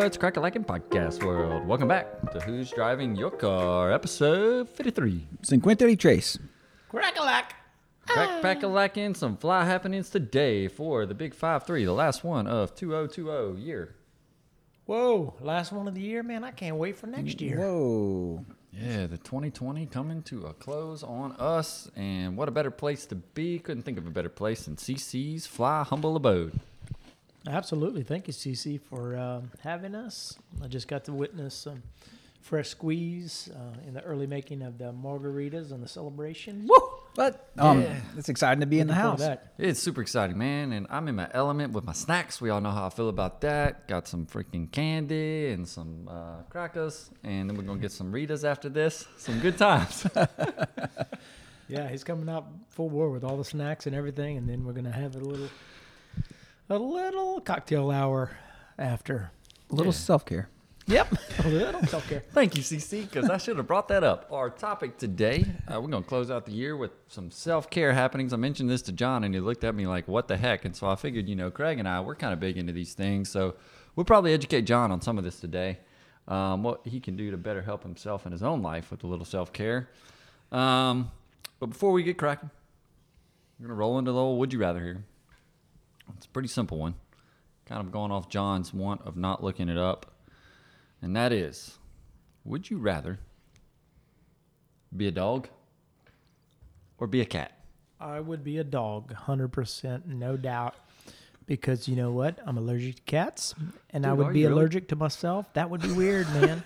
What's cracking like in podcast world? Welcome back to Who's Driving Your Car, episode 53. Cinquante Trace. Crack-a-lack! Crack, crack, a lacking some fly happenings today for the Big 5 3, the last one of 2020 year. Whoa, last one of the year, man. I can't wait for next year. Whoa. Yeah, the 2020 coming to a close on us, and what a better place to be. Couldn't think of a better place than CC's Fly Humble Abode. Absolutely. Thank you, CC, for um, having us. I just got to witness some fresh squeeze uh, in the early making of the margaritas and the celebration. Woo! But um, it's exciting to be in the house. that. It's super exciting, man, and I'm in my element with my snacks. We all know how I feel about that. Got some freaking candy and some uh, crackers, and then we're gonna get some Ritas after this. Some good times. Yeah, he's coming out full bore with all the snacks and everything, and then we're gonna have a little, a little cocktail hour after. A little self care. Yep, a little self care. Thank you, CC, because I should have brought that up. Our topic today, uh, we're going to close out the year with some self care happenings. I mentioned this to John, and he looked at me like, what the heck? And so I figured, you know, Craig and I, we're kind of big into these things. So we'll probably educate John on some of this today, um, what he can do to better help himself in his own life with a little self care. Um, but before we get cracking, we're going to roll into the old would you rather here. It's a pretty simple one. Kind of going off John's want of not looking it up. And that is Would you rather be a dog or be a cat? I would be a dog, hundred percent, no doubt. Because you know what? I'm allergic to cats, and I would be really? allergic to myself. That would be weird, man.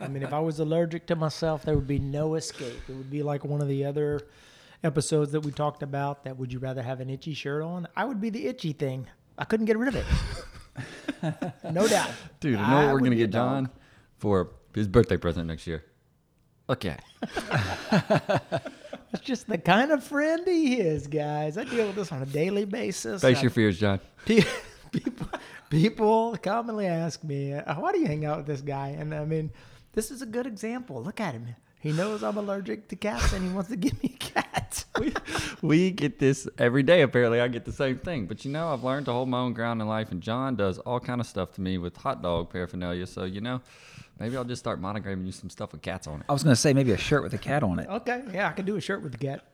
I mean, if I was allergic to myself, there would be no escape. It would be like one of the other episodes that we talked about. That would you rather have an itchy shirt on? I would be the itchy thing. I couldn't get rid of it. no doubt. Dude, I know I what we're going to get John for his birthday present next year. Okay. It's just the kind of friend he is, guys. I deal with this on a daily basis. Face your fears, John. People people commonly ask me, "Why do you hang out with this guy?" And I mean, this is a good example. Look at him. He knows I'm allergic to cats, and he wants to give me a cat. we, we get this every day apparently i get the same thing but you know i've learned to hold my own ground in life and john does all kind of stuff to me with hot dog paraphernalia so you know maybe i'll just start monogramming you some stuff with cats on it I was going to say maybe a shirt with a cat on it. okay, yeah, I can do a shirt with the cat.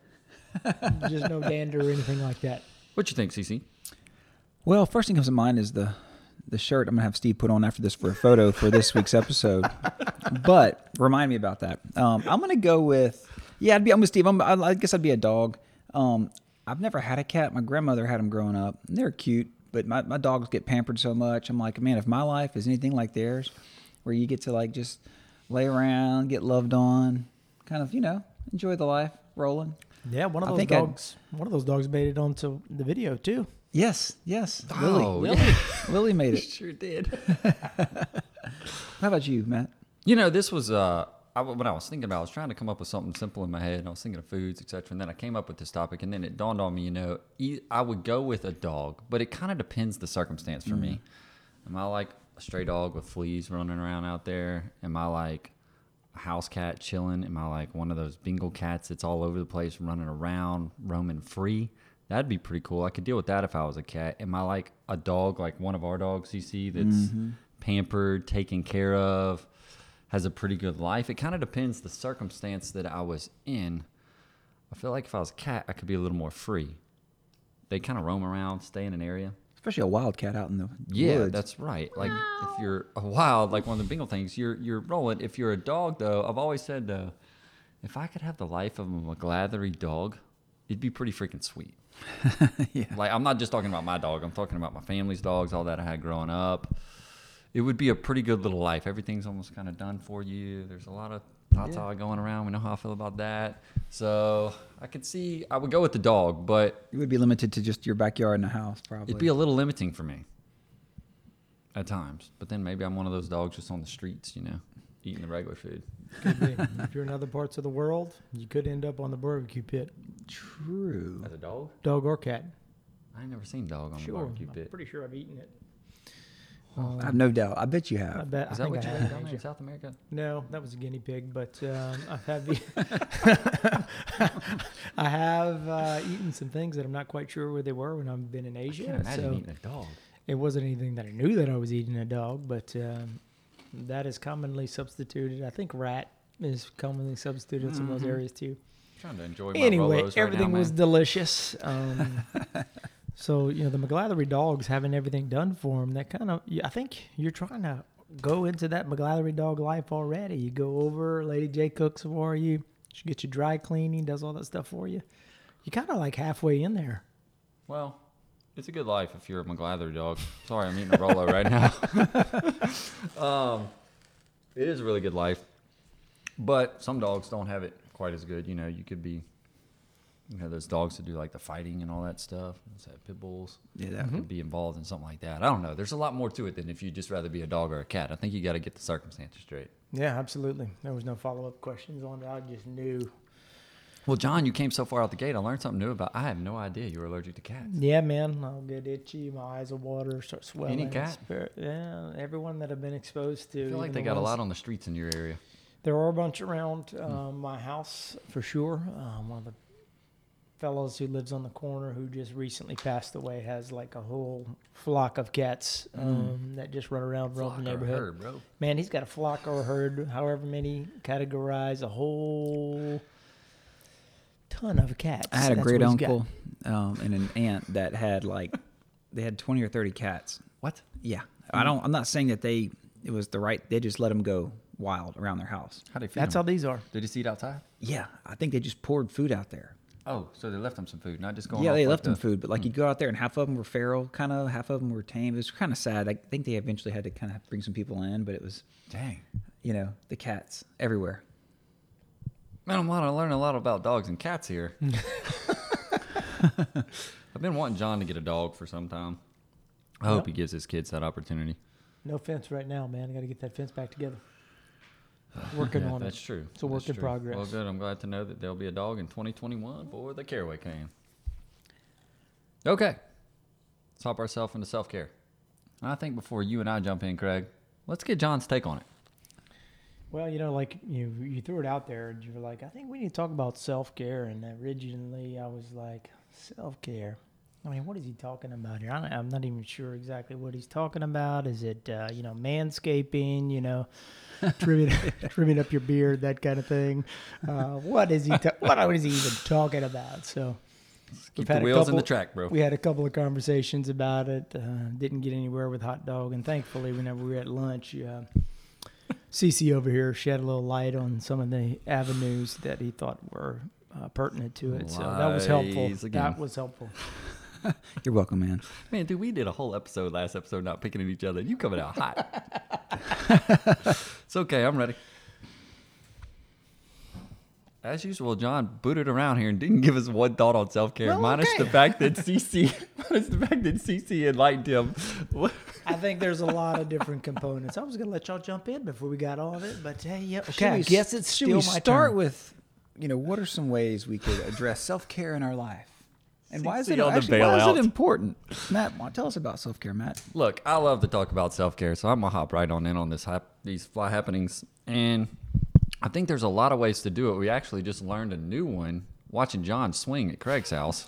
Just no dander or anything like that. what you think cc Well, first thing comes to mind is the the shirt I'm gonna have Steve put on after this for a photo for this week's episode. But remind me about that. Um, I'm gonna go with yeah. I'd be I'm with Steve. I'm, I, guess I'd be a dog. Um, I've never had a cat. My grandmother had them growing up. They're cute, but my, my dogs get pampered so much. I'm like, man, if my life is anything like theirs, where you get to like just lay around, get loved on, kind of you know enjoy the life, rolling. Yeah, one of those think I'd- dogs. One of those dogs made it onto the video too. Yes, yes. Oh, Lily, yeah. Lily made it. sure did How about you, Matt? You know, this was uh, I, when I was thinking about. it, I was trying to come up with something simple in my head, and I was thinking of foods, etc. And then I came up with this topic, and then it dawned on me. You know, e- I would go with a dog, but it kind of depends the circumstance for me. Am I like a stray dog with fleas running around out there? Am I like a house cat chilling? Am I like one of those Bengal cats that's all over the place, running around, roaming free? That'd be pretty cool. I could deal with that if I was a cat. Am I like a dog, like one of our dogs you see that's mm-hmm. pampered, taken care of, has a pretty good life? It kind of depends the circumstance that I was in. I feel like if I was a cat, I could be a little more free. They kind of roam around, stay in an area. especially a wild cat out in the Yeah, woods. that's right. Like if you're a wild, like one of the Bengal things, you're you're rolling. If you're a dog, though, I've always said though, if I could have the life of a McGlathery dog, it'd be pretty freaking sweet. yeah. Like I'm not just talking about my dog. I'm talking about my family's dogs, all that I had growing up. It would be a pretty good little life. Everything's almost kind of done for you. There's a lot of tata going around. We know how I feel about that. So I could see I would go with the dog, but it would be limited to just your backyard and the house, probably. It'd be a little limiting for me at times. But then maybe I'm one of those dogs just on the streets, you know, eating the regular food. Could be. if you're in other parts of the world, you could end up on the barbecue pit, true. As a dog? dog or cat. I ain't never seen dog on the Sure, barbecue I'm pit. pretty sure I've eaten it. I have no doubt. I bet you I have. bet. Is I that think what I you have had down in there in South America? No, that was a guinea pig, but um, I've had the I have uh, eaten some things that I'm not quite sure where they were when I've been in I Asia. can't imagine so eating a dog. it wasn't anything that I knew that I was eating a dog, but um, that is commonly substituted. I think rat is commonly substituted in some of those Mhm. areas too. Trying to enjoy my Anyway, right everything now, was delicious. Um, so you know the McGlathery dogs having everything done for them. That kind of I think you're trying to go into that McGlathery dog life already. You go over, Lady J cooks for you. She gets you dry cleaning, does all that stuff for you. You kind of like halfway in there. Well, it's a good life if you're a McGlathery dog. Sorry, I'm eating a Rolo right now. um, it is a really good life, but some dogs don't have it quite as good. You know, you could be, you know, those dogs that do like the fighting and all that stuff. What's that, pit bulls? Yeah, that, mm-hmm. Could be involved in something like that. I don't know. There's a lot more to it than if you just rather be a dog or a cat. I think you got to get the circumstances straight. Yeah, absolutely. There was no follow up questions on it. I just knew. Well, John, you came so far out the gate. I learned something new about. I have no idea you were allergic to cats. Yeah, man, I'll get itchy. My eyes will water, start swelling. Any cat? Spir- Yeah, everyone that I've been exposed to. I feel like they the got a lot on the streets in your area. There are a bunch around um, my house for sure. Um, one of the fellows who lives on the corner who just recently passed away has like a whole flock of cats um, that just run around Flock the or neighborhood. herd, bro. Man, he's got a flock or a herd, however many categorize a whole ton of cats. I had a That's great what he's got. uncle um, and an aunt that had like they had twenty or thirty cats. What? Yeah, I don't. I'm not saying that they it was the right. They just let them go wild around their house. How do you feed That's how them? these are. Did he eat outside? Yeah, I think they just poured food out there. Oh, so they left them some food, not just going. yeah, they like left them the- food, but like you'd hmm. go out there and half of them were feral, kind of. Half of them were tame. It was kind of sad. I think they eventually had to kind of bring some people in, but it was Dang. you know the cats everywhere. Man, I'm learning, learning a lot about dogs and cats here. I've been wanting John to get a dog for some time. I hope he gives his kids that opportunity. No fence right now, man. I got to get that fence back together. Working Yeah, on that's it. true. It's a That's work in true. progress. Well, good. I'm glad to know that there'll be a dog in 2021 for the Caraway Can. Okay. Let's hop ourselves into self care. And I think before you and I jump in, Craig, let's get John's take on it. Well, you know, like you you threw it out there, and you were like, I think we need to talk about self care. And originally, I was like, self care. I mean, what is he talking about here? I I'm not even sure exactly what he's talking about. Is it, uh, you know, manscaping? You know, trimming, trimming up your beard, that kind of thing. Uh, what is he? Ta- what is he even talking about? So, Keep the wheels in the couple- track, bro. we had a couple of conversations about it. Uh, didn't get anywhere with hot dog, and thankfully, whenever we were at lunch, uh, CC over here shed a little light on some of the avenues that he thought were uh, pertinent to it. So that was helpful. Again. That was helpful. You're welcome, man. Man, dude, we did a whole episode last episode not picking at each other. You coming out hot. it's okay. I'm ready. As usual, John booted around here and didn't give us one thought on self care, Well, minus the fact that CC, minus the fact that CC enlightened him. I think there's a lot of different components. I was gonna let y'all jump in before we got all of it, but hey, yeah, okay. Should I guess s- it's should still we my start turn. with, you know, what are some ways we could address self care in our life, and why is it actually why is it important? Matt, why- tell us about self care, Matt. Look, I love to talk about self care, so I'm gonna hop right on in on this hap- these fly happenings, and I think there's a lot of ways to do it. We actually just learned a new one watching John swing at Craig's house.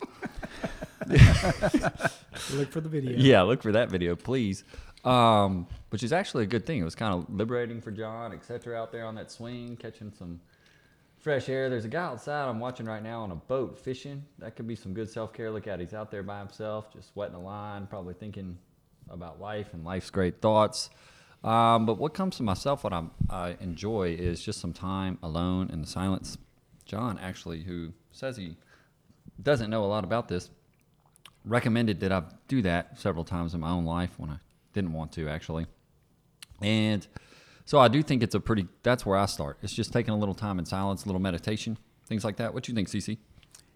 Look for the video. Yeah, look for that video, please. Um, which is actually a good thing. It was kind of liberating for John, etc. Out there on that swing, catching some fresh air. There's a guy outside I'm watching right now on a boat fishing. That could be some good self care. Look at, he's out there by himself, just wetting a line, probably thinking about life and life's great thoughts. Um, but what comes to myself, what I'm, I enjoy is just some time alone in the silence. John, actually, who says he doesn't know a lot about this, recommended that I do that several times in my own life when I didn't want to, actually. And so I do think it's a pretty, that's where I start. It's just taking a little time in silence, a little meditation, things like that. What do you think, CC?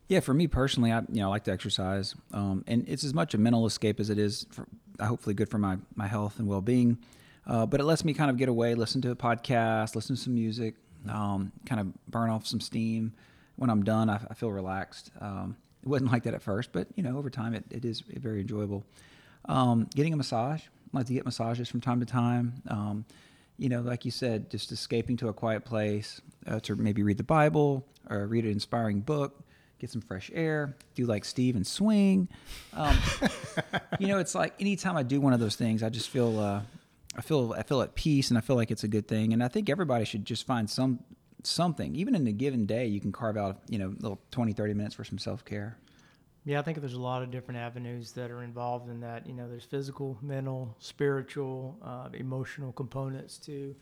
Yeah, for me personally, I you know I like to exercise, um, and it's as much a mental escape as it is for, hopefully good for my my health and well being. Uh, but it lets me kind of get away, listen to a podcast, listen to some music, um, kind of burn off some steam. When I'm done, I, I feel relaxed. Um, it wasn't like that at first, but you know over time it, it is very enjoyable. Um, getting a massage, I like to get massages from time to time. You know, like you said, just escaping to a quiet place uh, to maybe read the Bible or read an inspiring book get some fresh air, do like Steve and swing. Um, you know, it's like anytime I do one of those things, I just feel, uh, I feel, I feel at peace, and I feel like it's a good thing. And I think everybody should just find some something, even in a given day, you can carve out, you know, little 20, 30 minutes for some self care. Yeah, I think there's a lot of different avenues that are involved in that. You know, there's physical, mental, spiritual, uh, emotional components to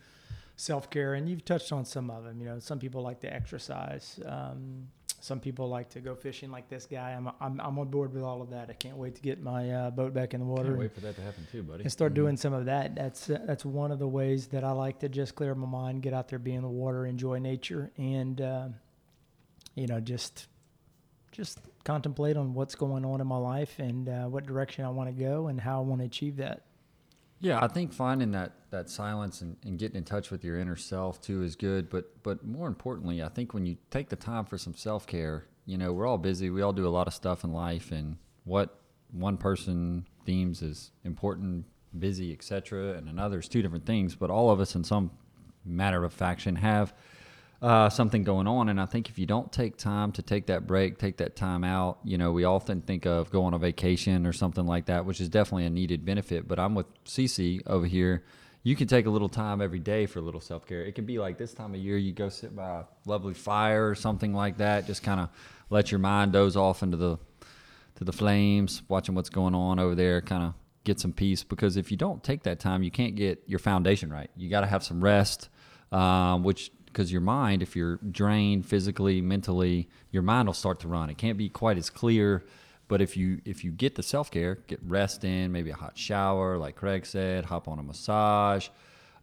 self care, and you've touched on some of them. You know, some people like to exercise. Um, some people like to go fishing like this guy. I'm, I'm, I'm on board with all of that. I can't wait to get my uh, boat back in the water. Can't wait for that to happen too, buddy. And start mm-hmm. doing some of that. That's uh, that's one of the ways that I like to just clear my mind, get out there, be in the water, enjoy nature, and uh, you know just just contemplate on what's going on in my life and uh, what direction I want to go and how I want to achieve that. Yeah, I think finding that that silence and, and getting in touch with your inner self too is good. But but more importantly, I think when you take the time for some self care, you know, we're all busy. We all do a lot of stuff in life, and what one person deems as important, busy, etc., and another's two different things. But all of us, in some matter of faction, have uh, something going on. And I think if you don't take time to take that break, take that time out, you know, we often think of going on vacation or something like that, which is definitely a needed benefit. But I'm with CC over here. You can take a little time every day for a little self care. It can be like this time of year, you go sit by a lovely fire or something like that. Just kind of let your mind doze off into the to the flames, watching what's going on over there, kind of get some peace. Because if you don't take that time, you can't get your foundation right. You got to have some rest, um, which because your mind, if you're drained physically, mentally, your mind will start to run. It can't be quite as clear. But if you if you get the self care, get rest in, maybe a hot shower, like Craig said, hop on a massage.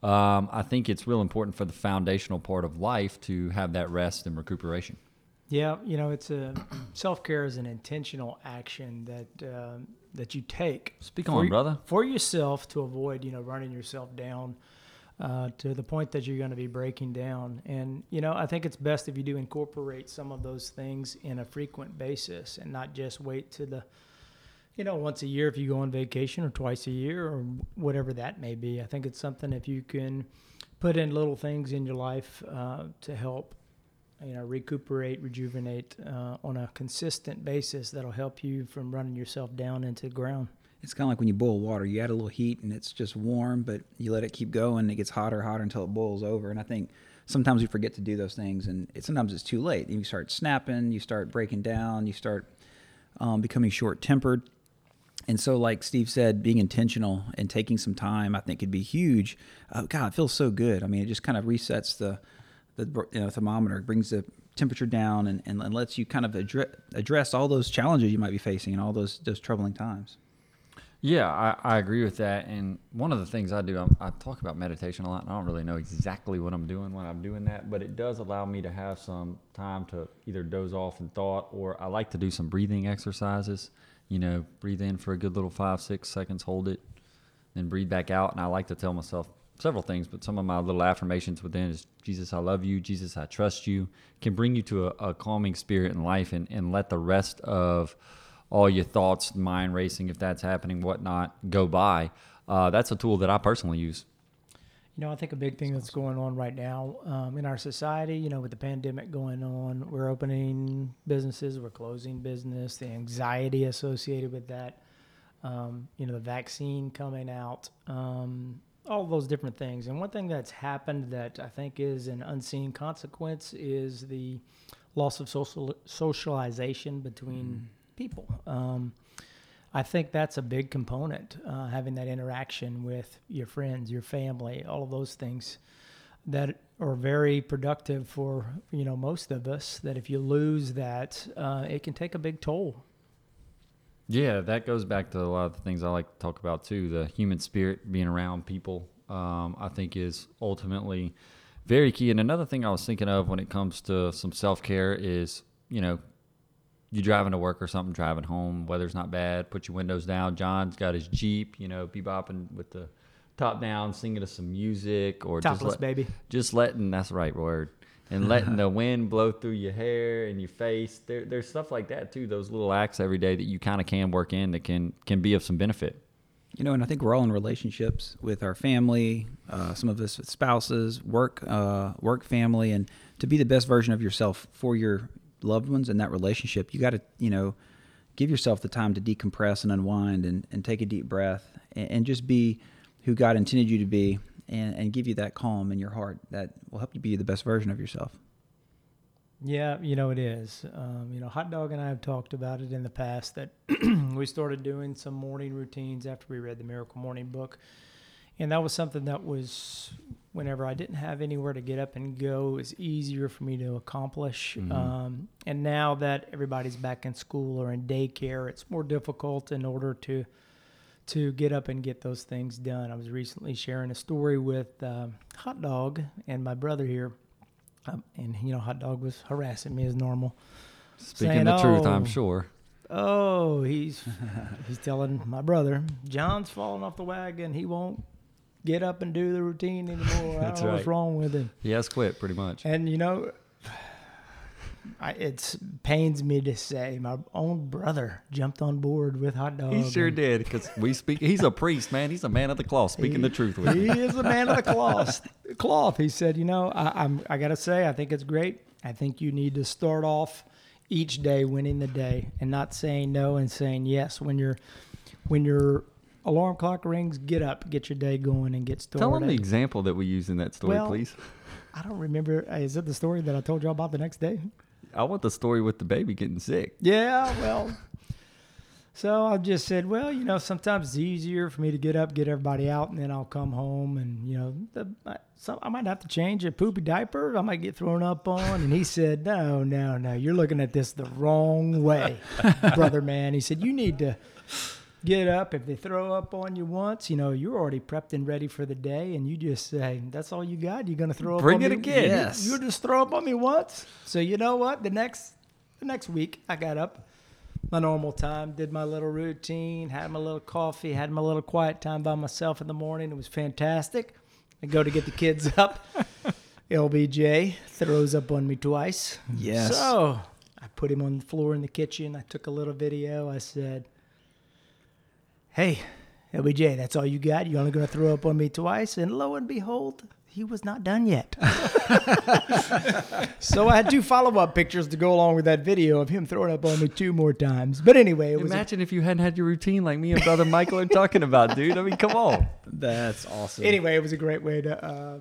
Um, I think it's real important for the foundational part of life to have that rest and recuperation. Yeah, you know, it's a self care is an intentional action that uh, that you take. Speak on, brother. For yourself to avoid, you know, running yourself down uh, to the point that you're going to be breaking down. And, you know, I think it's best if you do incorporate some of those things in a frequent basis and not just wait to the, you know, once a year if you go on vacation or twice a year or whatever that may be. I think it's something if you can put in little things in your life uh, to help, you know, recuperate, rejuvenate uh, on a consistent basis that'll help you from running yourself down into the ground it's kind of like when you boil water. You add a little heat and it's just warm, but you let it keep going. It gets hotter, hotter until it boils over. And I think sometimes we forget to do those things, and it, sometimes it's too late. You start snapping, you start breaking down, you start um, becoming short tempered. And so, like Steve said, being intentional and taking some time, I think, could be huge. Uh, God, it feels so good. I mean, it just kind of resets the the you know, thermometer, brings the temperature down, and, and, lets you kind of address, address all those challenges you might be facing and all those those troubling times. Yeah, I, I agree with that. And one of the things I do, I'm, i talk about meditation a lot, and I don't really know exactly what I'm doing when I'm doing that, but it does allow me to have some time to either doze off in thought or I like to do some breathing exercises. You know, breathe in for a good little five, six seconds, hold it, then breathe back out. And I like to tell myself several things, but some of my little affirmations within is Jesus, I love you. Jesus, I trust you. Can bring you to a, a calming spirit in life and, and let the rest of all your thoughts, mind racing, if that's happening, whatnot, go by. Uh, that's a tool that I personally use. You know, I think a big thing that's going on right now um, in our society, you know, with the pandemic going on, we're opening businesses, we're closing business, the anxiety associated with that, um, you know, the vaccine coming out. Um, all those different things. And one thing that's happened that I think is an unseen consequence is the loss of social socialization between people. Um, I think that's a big component, uh, having that interaction with your friends, your family, all of those things that are very productive for you know most of us. That if you lose that, uh, it can take a big toll. Yeah, that goes back to a lot of the things I like to talk about too. The human spirit, being around people, um, I think is ultimately very key. And another thing I was thinking of when it comes to some self care is, you know, you driving to work or something, driving home, weather's not bad, put your windows down. John's got his Jeep, you know, bebopping with the top down, singing us some music or just, Topless let- baby. just letting that's the right word and letting the wind blow through your hair and your face there, there's stuff like that too those little acts every day that you kind of can work in that can can be of some benefit You know, and I think we're all in relationships with our family, uh, some of us with spouses, work, uh, work family, and to be the best version of yourself for your loved ones in that relationship, you got to, you know, give yourself the time to decompress and unwind and, and take a deep breath and, and just be who God intended you to be and, and give you that calm in your heart that will help you be the best version of yourself. Yeah, you know it is. Um, you know, Hot Dog and I have talked about it in the past that we started doing some morning routines after we read the Miracle Morning book, and that was something that was whenever I didn't have anywhere to get up and go, it was easier for me to accomplish. Um, and now that everybody's back in school or in daycare, it's more difficult in order to to get up and get those things done. I was recently sharing a story with uh, Hot Dog and my brother here. Um, and you know, hot dog was harassing me as normal. speaking Saying, the truth i'm "Oh, sure Oh, he's he's telling my brother John's falling off the wagon. He won't get up and do the routine anymore. I don't know what's wrong with him. he has quit pretty much And you know, I, it pains me to say my own brother jumped on board with hot dog. he sure and did because we speak he's a priest man he's a man of the cloth speaking the truth with He is a man of the cloth. Cloth. He said, "You know, I, I'm. I gotta say, I think it's great. I think you need to start off each day winning the day, and not saying no and saying yes when you're when your alarm clock rings. Get up, get your day going, and get started. tell him the example that we use in that story Well- please I don't remember. uh, Is it the story that I told y'all about the next day? i want the story with the baby getting sick Yeah, well. So I just said, well, you know, sometimes it's easier for me to get up, get everybody out, and then I'll come home, and you know, the, I, so I might have to change a poopy diaper. I might get thrown up on. And he said, no, no, no, you're looking at this the wrong way, brother man. He said, you need to get up. If they throw up on you once, you know, you're already prepped and ready for the day, and you just say, that's all you got. You're gonna throw up Bring on it me? again. You- Yes. You just throw up on me once. So you know what? The next the next week I got up my normal time, did my little routine, had my little coffee, had my little quiet time by myself in the morning. It was fantastic. I go to get the kids up. LBJ throws up on me twice. Yes. So I put him on the floor in the kitchen. I took a little video. I said, Hey, LBJ, that's all you got? You're only going to throw up on me twice? And lo and behold, he was not done yet. so I had two follow up pictures to go along with that video of him throwing up on me two more times. But anyway, it was. a- imagine if you hadn't had your routine like me and brother michael are talking about dude i mean come on That's awesome. anyway, it was a great way to uh,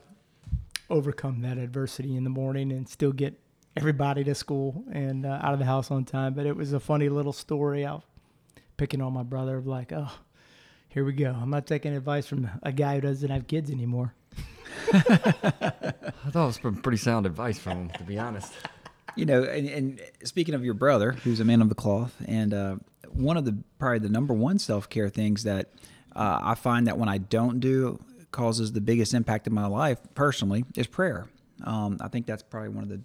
overcome that adversity in the morning and still get everybody to school and uh, out of the house on time. But it was a funny little story. I was picking on my brother of like, oh, here we go. I'm not taking advice from a guy who doesn't have kids anymore. I thought it was some pretty sound advice from him, to be honest. You know, and, and speaking of your brother, who's a man of the cloth, and uh, one of the probably the number one self care things that uh, I find that when I don't do causes the biggest impact in my life personally is prayer. Um, I think that's probably one of the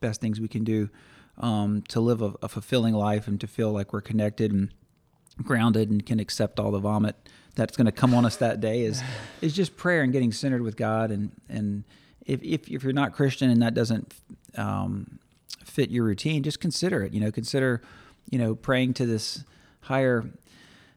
best things we can do um, to live a, a fulfilling life and to feel like we're connected and grounded and can accept all the vomit that's going to come on us that day is is just prayer and getting centered with God and and if if, if you're not Christian and that doesn't um, fit your routine, just consider it. You know, consider you know praying to this higher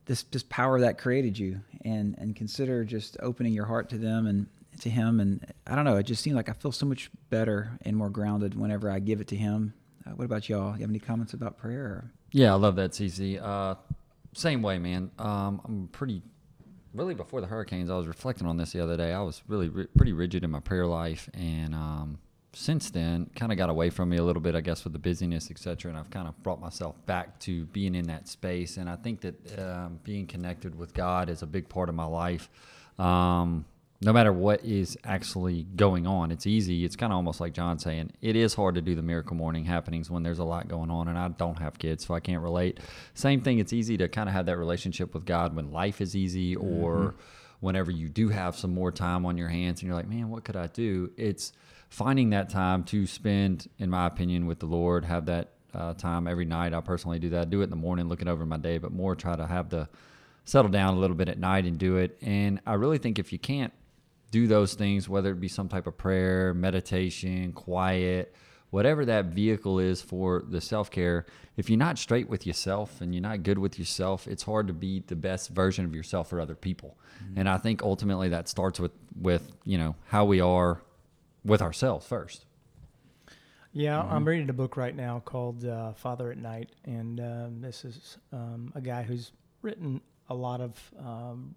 this this power that created you and and consider just opening your heart to them and to him and I don't know it just seems like I feel so much better and more grounded whenever I give it to him. Uh, what about y'all? You have any comments about prayer? Or? Yeah, I love that, CC. Uh, same way, man. Um, I'm pretty really before the hurricanes, I was reflecting on this the other day. I was really pretty rigid in my prayer life, and um, since then, kind of got away from me a little bit, I guess, with the busyness, etc. And I've kind of brought myself back to being in that space. And I think that um, being connected with God is a big part of my life. Um, no matter what is actually going on, it's easy. It's kind of almost like John saying, it is hard to do the miracle morning happenings when there's a lot going on, and I don't have kids, so I can't relate. Same thing, it's easy to kind of have that relationship with God when life is easy or whenever you do have some more time on your hands and you're like, man, what could I do? It's finding that time to spend, in my opinion, with the Lord, have that uh, time every night. I personally do that. I Do it in the morning, looking over my day, but more try to have the settle down a little bit at night and do it. And I really think if you can't do those things, whether it be some type of prayer, meditation, quiet, whatever that vehicle is for the self care, if you're not straight with yourself and you're not good with yourself, it's hard to be the best version of yourself for other people. And I think ultimately that starts with with you know how we are with ourselves first. Yeah, I'm reading a book right now called uh, Father at Night, and um, this is um, a guy who's written a lot of um,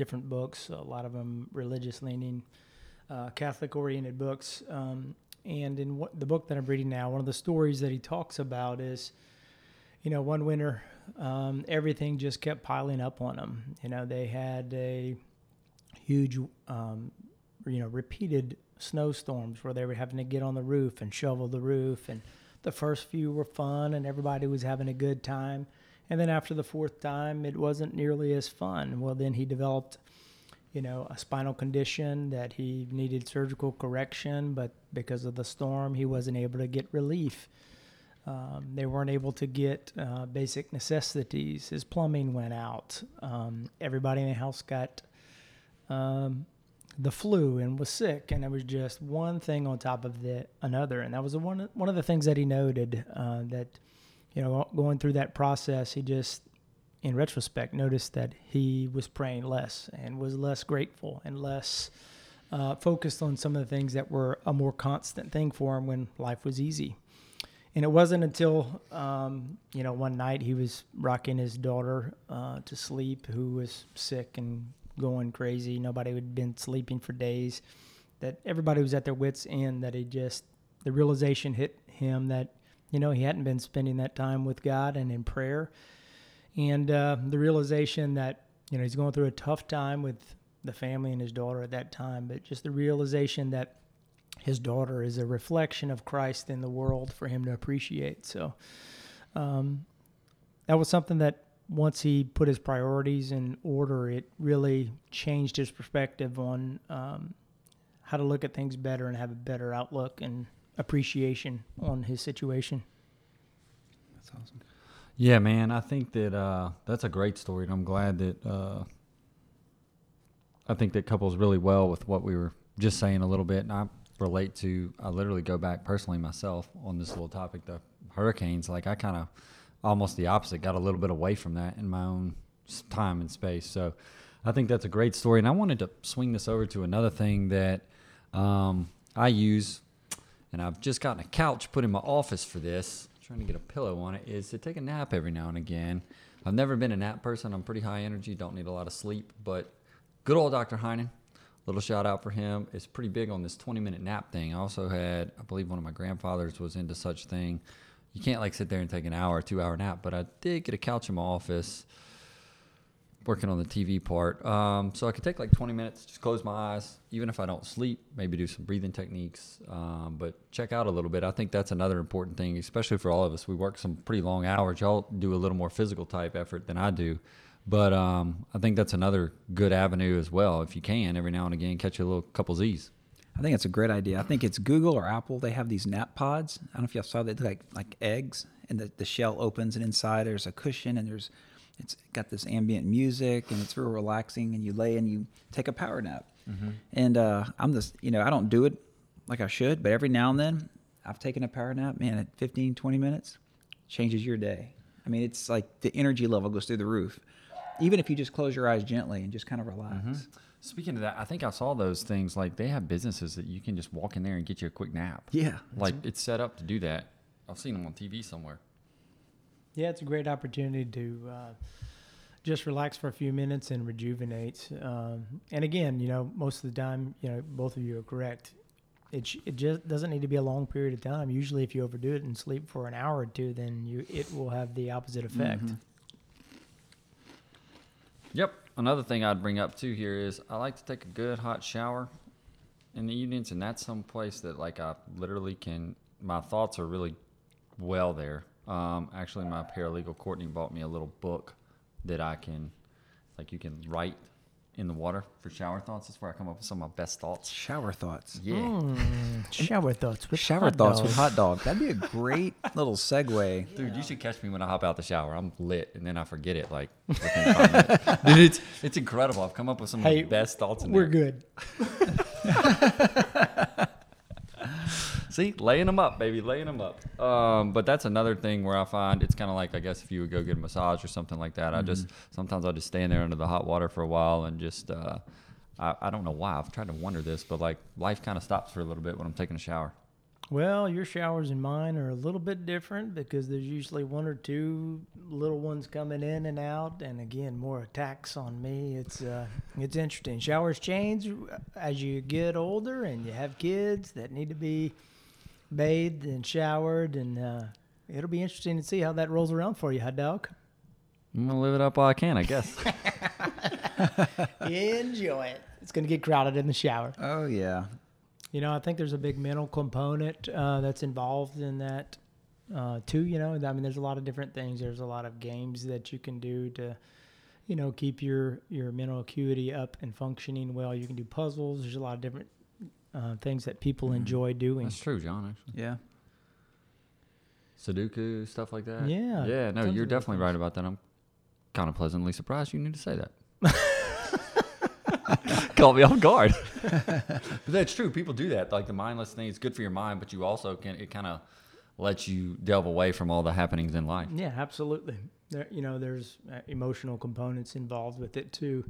different books, a lot of them religious leaning, uh, Catholic oriented books. Um, and in what, the book that I'm reading now, one of the stories that he talks about is, you know, one winter, um, everything just kept piling up on them. You know, they had a huge, um, you know, repeated snowstorms where they were having to get on the roof and shovel the roof. And the first few were fun and everybody was having a good time. And then after the fourth time, it wasn't nearly as fun. Well, then he developed, you know, a spinal condition that he needed surgical correction, but because of the storm, he wasn't able to get relief. Um, they weren't able to get uh, basic necessities. His plumbing went out. Um, everybody in the house got um, the flu and was sick, and it was just one thing on top of the another. And that was one one of the things that he noted uh, that you know going through that process, he just in retrospect noticed that he was praying less and was less grateful and less uh, focused on some of the things that were a more constant thing for him when life was easy. And it wasn't until um, you know one night he was rocking his daughter uh, to sleep, who was sick and going crazy. Nobody had been sleeping for days. That everybody was at their wits' end. That he just the realization hit him that you know he hadn't been spending that time with God and in prayer, and uh, the realization that you know he's going through a tough time with the family and his daughter at that time. But just the realization that his daughter is a reflection of Christ in the world for him to appreciate. So um, that was something that once he put his priorities in order, it really changed his perspective on um, how to look at things better and have a better outlook and appreciation on his situation. That's awesome. Yeah, man, I think that uh, that's a great story, and I'm glad that uh, I think that couples really well with what we were just saying a little bit, and I relate to. I literally go back personally myself on this little topic, the hurricanes. Like I kind of almost the opposite, got a little bit away from that in my own time and space. So I think that's a great story, and I wanted to swing this over to another thing that um, I use, and I've just gotten a couch put in my office for this. Trying to get a pillow on it is to take a nap every now and again. I've never been a nap person. I'm pretty high energy, don't need a lot of sleep, but good old Dr. Heinen. Little shout out for him. Is pretty big on this 20 minute nap thing. I also had, I believe one of my grandfathers was into such thing. You can't like sit there and take an hour, two hour nap, but I did get a couch in my office working on the TV part. Um, so I could take like 20 minutes, just close my eyes, even if I don't sleep, maybe do some breathing techniques, um, but check out a little bit. I think that's another important thing, especially for all of us. We work some pretty long hours. Y'all do a little more physical type effort than I do. But um, I think that's another good avenue as well. If you can, every now and again, catch a little couple Z's. I think it's a great idea. I think it's Google or Apple. They have these nap pods. I don't know if y'all saw that, like like eggs, and the, the shell opens, and inside there's a cushion, and there's it's got this ambient music, and it's real relaxing. And you lay and you take a power nap. And uh, I'm just, you know, I don't do it like I should, but every now and then I've taken a power nap. Man, at 15, 20 minutes, changes your day. I mean, it's like the energy level goes through the roof. Even if you just close your eyes gently and just kind of relax. Speaking of that, I think I saw those things like they have businesses that you can just walk in there and get you a quick nap. Yeah, Like it's set up to do that. I've seen them on TV somewhere. Yeah, it's a great opportunity to uh, just relax for a few minutes and rejuvenate. Um, and again, you know, most of the time, you know, both of you are correct. It, sh- it just doesn't need to be a long period of time. Usually, if you overdo it and sleep for an hour or two, then you it will have the opposite effect. Mhm. Yep. Another thing I'd bring up too here is I like to take a good hot shower in the evenings, and that's some place that like I literally can. My thoughts are really well there. Um, actually, my paralegal Courtney bought me a little book that I can, like, you can write in the water for shower thoughts. That's where I come up with some of my best thoughts. Shower thoughts. Yeah. Mm, shower thoughts with Shower hot thoughts with dogs. hot dog. That'd be a great little segue. Dude, you should catch me when I hop out the shower. I'm lit, and then I forget it like within five minutes. Dude, it's it's incredible. I've come up with some of Hey, the best thoughts in We're there. good. See, laying them up, baby, laying them up. Um, but that's another thing where I find it's kind of like I guess if you would go get a massage or something like that. I just sometimes I'll just stand there under the hot water for a while and just uh, I, I don't know why I've tried to wonder this, but like life kind of stops for a little bit when I'm taking a shower. Well, your showers and mine are a little bit different because there's usually one or two little ones coming in and out, and again, more attacks on me. It's uh, it's interesting. Showers change as you get older, and you have kids that need to be bathed and showered, and uh, it'll be interesting to see how that rolls around for you, hot dog. I'm gonna live it up while I can, I guess. Enjoy it. It's gonna get crowded in the shower. Oh yeah. You know, I think there's a big mental component uh, that's involved in that uh, too. You know, I mean, there's a lot of different things. There's a lot of games that you can do to, you know, keep your your mental acuity up and functioning well. You can do puzzles. There's a lot of different uh, things that people enjoy doing. That's true, John. Actually, Yeah. Sudoku stuff like that. Yeah, yeah. No, you're definitely things. right about that. I'm kind of pleasantly surprised you need to say that. Caught me off guard. but that's true. People do that. Like the mindless thing is good for your mind, but you also can it kind of lets you delve away from all the happenings in life. Yeah, absolutely. There, you know, there's uh, emotional components involved with it too,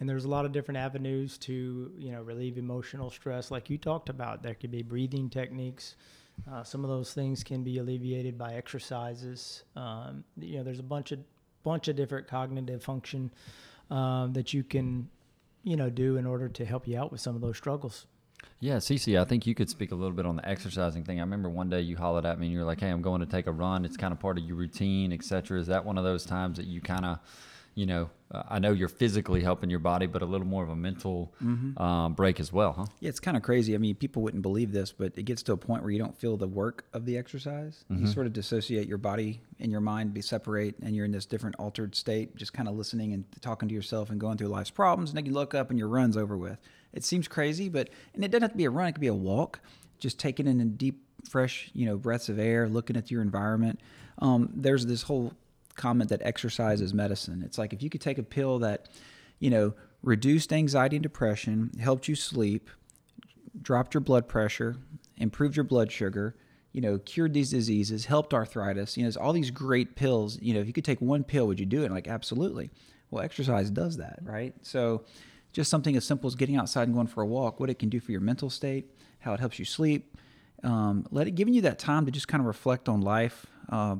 and there's a lot of different avenues to you know relieve emotional stress, like you talked about. There could be breathing techniques. Uh, some of those things can be alleviated by exercises. Um, you know, there's a bunch of bunch of different cognitive function um, that you can you know do in order to help you out with some of those struggles. Yeah, CC, I think you could speak a little bit on the exercising thing. I remember one day you hollered at me and you were like, "Hey, I'm going to take a run. It's kind of part of your routine, etc." Is that one of those times that you kind of, you know, I know you're physically helping your body, but a little more of a mental um, break as well, huh? Yeah, it's kind of crazy. I mean, people wouldn't believe this, but it gets to a point where you don't feel the work of the exercise. You sort of dissociate your body and your mind, be separate, and you're in this different altered state, just kind of listening and talking to yourself and going through life's problems. And then you look up and your run's over with. It seems crazy, but and it doesn't have to be a run. It could be a walk, just taking in a deep, fresh, you know, breaths of air, looking at your environment. Um, there's this whole comment that exercise is medicine. It's like if you could take a pill that, you know, reduced anxiety and depression, helped you sleep, dropped your blood pressure, improved your blood sugar, you know, cured these diseases, helped arthritis. You know, all these great pills. You know, if you could take one pill, would you do it? Like, absolutely. Well, exercise does that, right? So, just something as simple as getting outside and going for a walk, what it can do for your mental state, how it helps you sleep, um, let it giving you that time to just kind of reflect on life. Uh,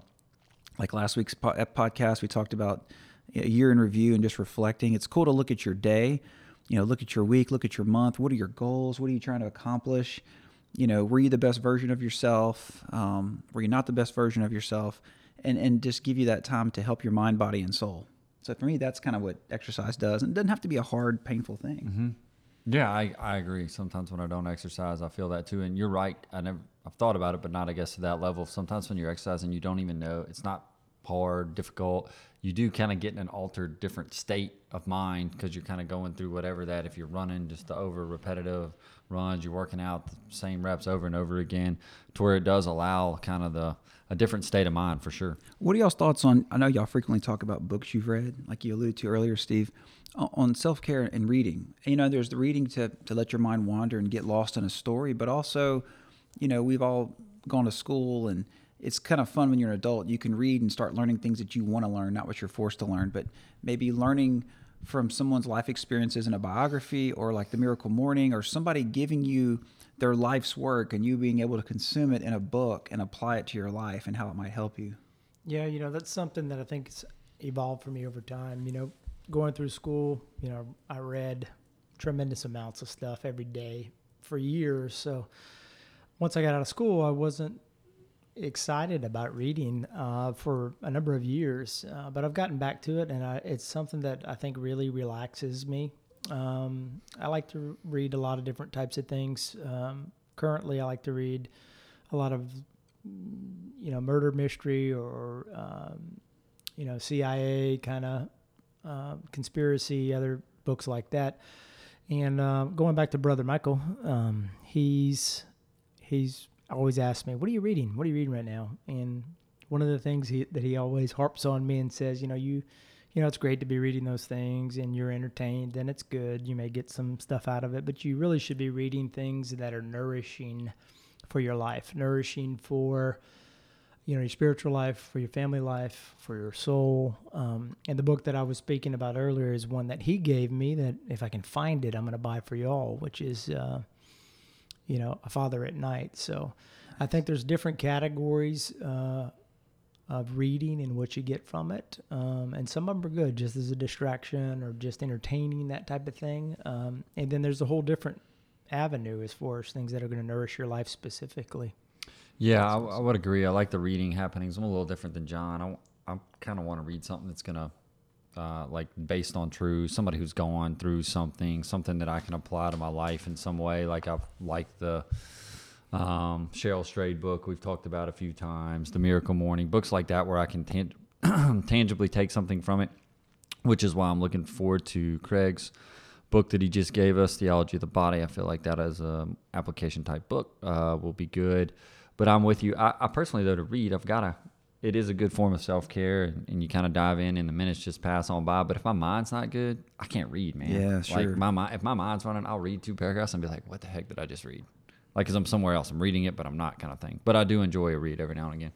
like last week's po- podcast, we talked about a year in review and just reflecting. It's cool to look at your day, you know, look at your week, look at your month. What are your goals? What are you trying to accomplish? You know, were you the best version of yourself? Um, were you not the best version of yourself? And and just give you that time to help your mind, body, and soul. So for me, that's kind of what exercise does, and it doesn't have to be a hard, painful thing. Yeah, I, I agree. Sometimes when I don't exercise, I feel that too. And you're right. I never I've thought about it, but not I guess to that level. Sometimes when you're exercising, you don't even know it's not hard, difficult. You do kind of get in an altered, different state of mind because you're kind of going through whatever that. If you're running just the over repetitive runs, you're working out the same reps over and over again, to where it does allow kind of the a different state of mind for sure. What are y'all's thoughts on? I know y'all frequently talk about books you've read, like you alluded to earlier, Steve, on self care and reading. You know, there's the reading to to let your mind wander and get lost in a story, but also, you know, we've all gone to school and it's kind of fun when you're an adult. You can read and start learning things that you want to learn, not what you're forced to learn, but maybe learning from someone's life experiences in a biography or like the Miracle Morning or somebody giving you their life's work and you being able to consume it in a book and apply it to your life and how it might help you. Yeah, you know, that's something that I think is evolved for me over time. You know, going through school, you know, I read tremendous amounts of stuff every day for years. So once I got out of school, I wasn't excited about reading uh, for a number of years, uh, but I've gotten back to it, and I, it's something that I think really relaxes me. Um, I like to read a lot of different types of things. Um, currently, I like to read a lot of you know murder mystery or um, you know CIA kind of uh, conspiracy, other books like that. And uh, going back to Brother Michael, um, he's he's always asked me, "What are you reading? What are you reading right now?" And one of the things he, that he always harps on me and says, "You know, you." You know, it's great to be reading those things and you're entertained and it's good. You may get some stuff out of it, but you really should be reading things that are nourishing for your life, nourishing for you know your spiritual life, for your family life, for your soul. Um, and the book that I was speaking about earlier is one that he gave me that if I can find it, I'm going to buy for y'all, which is uh, you know a father at night. So I think there's different categories. Uh, of reading and what you get from it. Um, and some of them are good just as a distraction or just entertaining, that type of thing. Um, and then there's a whole different avenue as far as things that are going to nourish your life specifically. Yeah, I, I would agree. I like the reading happenings. I'm a little different than John. I, I kind of want to read something that's going to, uh, like, based on true, somebody who's gone through something, something that I can apply to my life in some way. Like, I've liked the um, Cheryl Strayed book we've talked about a few times, The Miracle Morning, books like that where I can tan- tangibly take something from it, which is why I'm looking forward to Craig's book that he just gave us, Theology of the Body. I feel like that as an application type book uh, will be good. But I'm with you. I, I, personally, though, to read, I've got to. It is a good form of self care, and, and, you kind of dive in, and the minutes just pass on by. But if my mind's not good, I can't read, man. Yeah, sure. Like my mind, if my mind's running, I'll read two paragraphs and be like, "What the heck did I just read?" like because I'm somewhere else. I'm reading it, but I'm not kind of thing. But I do enjoy a read every now and again.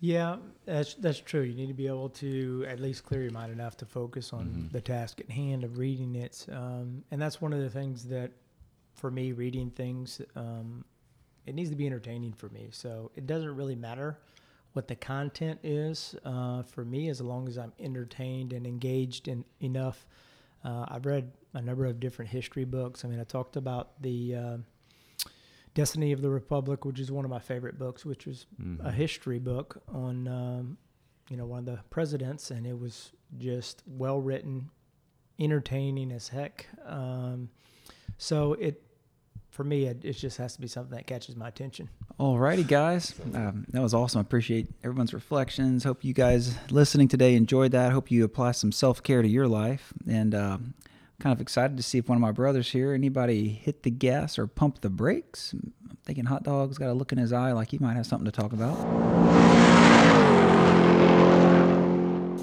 Yeah, that's that's true. You need to be able to at least clear your mind enough to focus on Mhm. the task at hand of reading it, um, and that's one of the things that, for me, reading things, um, it needs to be entertaining for me. So it doesn't really matter what the content is uh, for me, as long as I'm entertained and engaged in enough. Uh, I've read a number of different history books. I mean, I talked about the. Uh, Destiny of the Republic, which is one of my favorite books, which was a Mhm. history book on, um, you know, one of the presidents, and it was just well written, entertaining as heck. Um, so it, for me, it, it just has to be something that catches my attention. All righty, guys. Um, that was awesome. I appreciate everyone's reflections. Hope you guys listening today enjoyed that. Hope you apply some self care to your life. And um, kind of excited to see if one of my brothers here, anybody hit the gas or pump the brakes. I'm thinking hot dog's got a look in his eye like he might have something to talk about.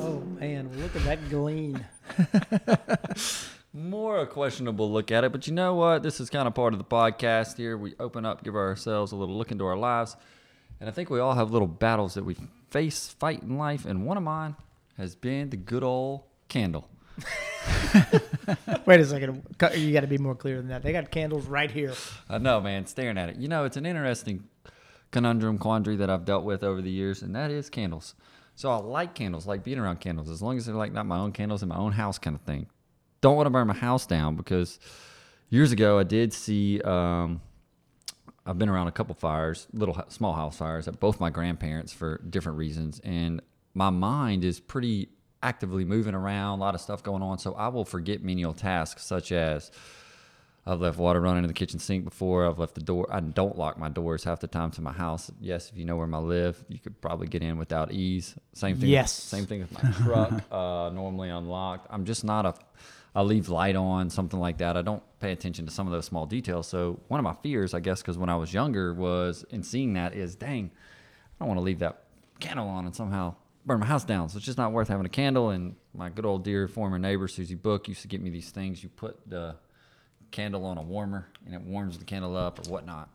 Oh man, look at that glean! More a questionable look at it, but you know what? This is kind of part of the podcast here. We open up, give ourselves a little look into our lives, and I think we all have little battles that we face, fight in life. And one of mine has been the good old candle. Wait a second, you got to be more clear than that. They got candles right here. I know, man, staring at it. You know, it's an interesting conundrum, quandary that I've dealt with over the years, and that is candles. So I like candles, like being around candles, as long as they're like not my own candles in my own house kind of thing. Don't want to burn my house down because years ago I did see. Um, I've been around a couple fires, little small house fires at both my grandparents for different reasons, and my mind is pretty actively moving around, a lot of stuff going on. So I will forget menial tasks such as I've left water running in the kitchen sink before. I've left the door. I don't lock my doors half the time to my house. Yes, if you know where I live, you could probably get in without ease. Same thing. Yes. Same thing with my truck. uh, normally unlocked. I'm just not a. I leave light on, something like that. I don't pay attention to some of those small details. So one of my fears, I guess, because when I was younger, was in seeing that is, dang, I don't want to leave that candle on and somehow burn my house down. So it's just not worth having a candle. And my good old dear former neighbor Susie Book used to get me these things. You put the candle on a warmer and it warms the candle up or whatnot.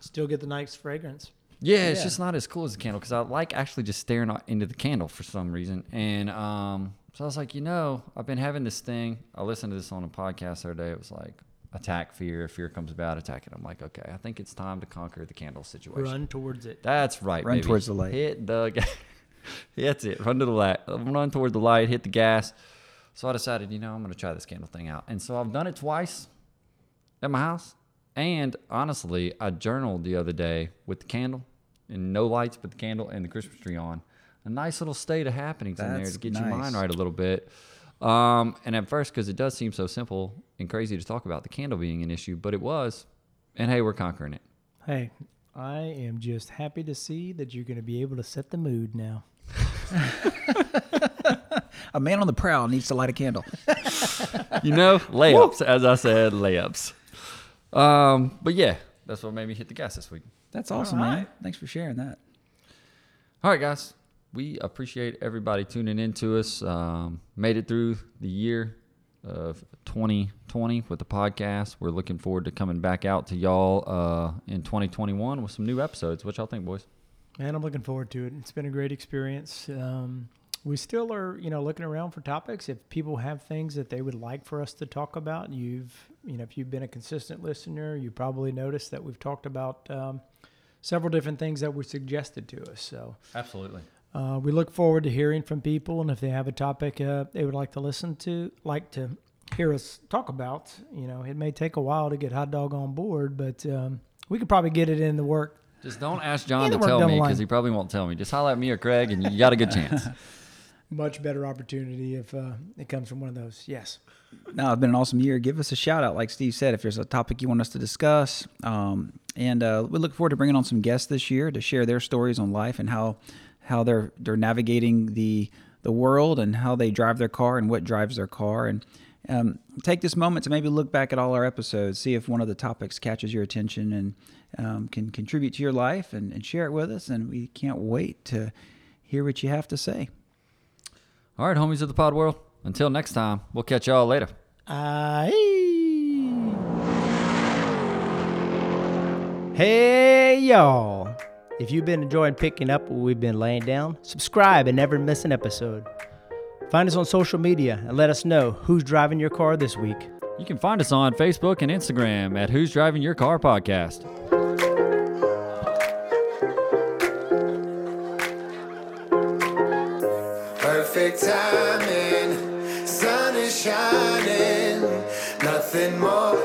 Still get the nice fragrance. Yeah, it's Yeah. just not as cool as a candle because I like actually just staring into the candle for some reason. And um, so I was like, you know, I've been having this thing. I listened to this on a podcast the other day. It was like, attack fear. If fear comes about, attack it. I'm like, okay, I think it's time to conquer the candle situation. Run towards it. That's right. Run baby. towards the light. Hit the. ga- That's it. Run to the light. Run toward the light. Hit the gas. So I decided, you know, I'm going to try this candle thing out. And so I've done it twice at my house. And honestly, I journaled the other day with the candle and no lights but the candle and the Christmas tree on. A nice little state of happenings in there to get your mind right a little bit. Um, and at first, because it does seem so simple and crazy to talk about the candle being an issue, but it was. And hey, we're conquering it. Hey, I am just happy to see that you're going to be able to set the mood now. A man on the prowl needs to light a candle. You know, layups, as I said, layups. Um, but yeah, that's what made me hit the gas this week. That's awesome, man. Thanks for sharing that. All right, guys. We appreciate everybody tuning in to us. Um, made it through the year of 2020 with the podcast. We're looking forward to coming back out to y'all uh, in 2021 with some new episodes. What y'all think, boys? Man, I'm looking forward to it. It's been a great experience. Um, we still are, you know, looking around for topics. If people have things that they would like for us to talk about, you've, you know, if you've been a consistent listener, you probably noticed that we've talked about um, several different things that were suggested to us. So Absolutely. Uh, we look forward to hearing from people, and if they have a topic uh, they would like to listen to, like to hear us talk about, you know, it may take a while to get Hot Dog on board, but um, we could probably get it in the work Just don't ask John to tell me because he probably won't tell me. Just holler at me or Craig, and you got a good chance. much better opportunity if uh, it comes from one of those. Yes. No, it's been an awesome year. Give us a shout out, like Steve said, if there's a topic you want us to discuss. Um, and uh, we look forward to bringing on some guests this year to share their stories on life and how how they're they're navigating the the world and how they drive their car and what drives their car. And um, take this moment to maybe look back at all our episodes, see if one of the topics catches your attention and um, can contribute to your life and, and share it with us. And we can't wait to hear what you have to say. All right, homies of the pod world. Until next time, we'll catch y'all later. Aye. Hey, y'all. If you've been enjoying picking up what we've been laying down, subscribe and never miss an episode. Find us on social media and let us know who's driving your car this week. You can find us on Facebook and Instagram at Who's Driving Your Car Podcast. Perfect timing, sun is shining, nothing more